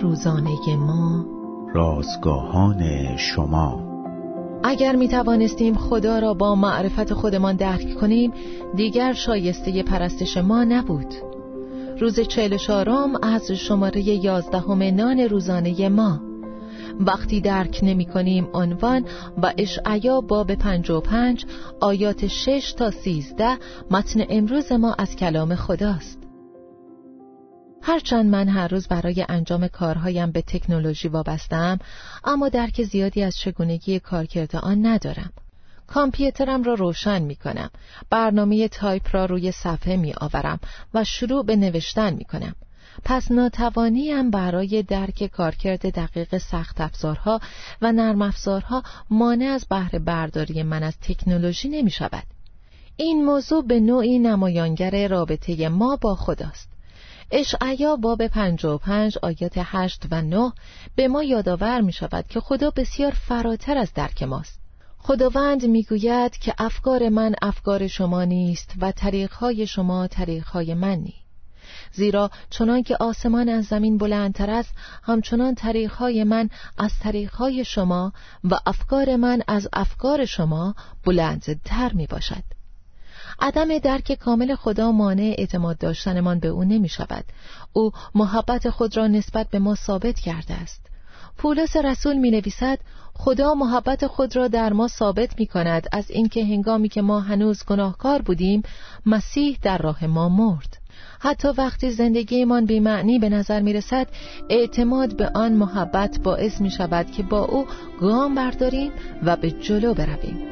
روزانه ما. رازگاهان شما. اگر می توانستیم خدا را با معرفت خودمان درک کنیم دیگر شایسته پرستش ما نبود. روز چهل شارم از شماره یازدهم نان روزانه ما. وقتی درک نمی کنیم عنوان و اشعیا باب پنج و پنج آیات شش تا سیزده متن امروز ما از کلام خداست. هرچند من هر روز برای انجام کارهایم به تکنولوژی وابستم اما درک زیادی از چگونگی کارکرد آن ندارم کامپیوترم را روشن می کنم برنامه تایپ را روی صفحه می آورم و شروع به نوشتن می کنم پس ناتوانیم برای درک کارکرد دقیق سخت افزارها و نرم افزارها مانع از بهره برداری من از تکنولوژی نمی شود. این موضوع به نوعی نمایانگر رابطه ما با خداست. اشعیا باب 55 آیات 8 و 9 به ما یادآور می شود که خدا بسیار فراتر از درک ماست. خداوند می‌گوید که افکار من افکار شما نیست و طریقهای شما طریقهای من نیست. زیرا چنان که آسمان از زمین بلندتر است همچنان طریقهای من از طریقهای شما و افکار من از افکار شما بلندتر می باشد عدم درک کامل خدا مانع اعتماد داشتنمان به او نمی شود او محبت خود را نسبت به ما ثابت کرده است. پولس رسول می نویسد خدا محبت خود را در ما ثابت می کند از اینکه هنگامی که ما هنوز گناهکار بودیم مسیح در راه ما مرد. حتی وقتی زندگیمان بیمعنی به نظر می رسد اعتماد به آن محبت باعث می شود که با او گام برداریم و به جلو برویم.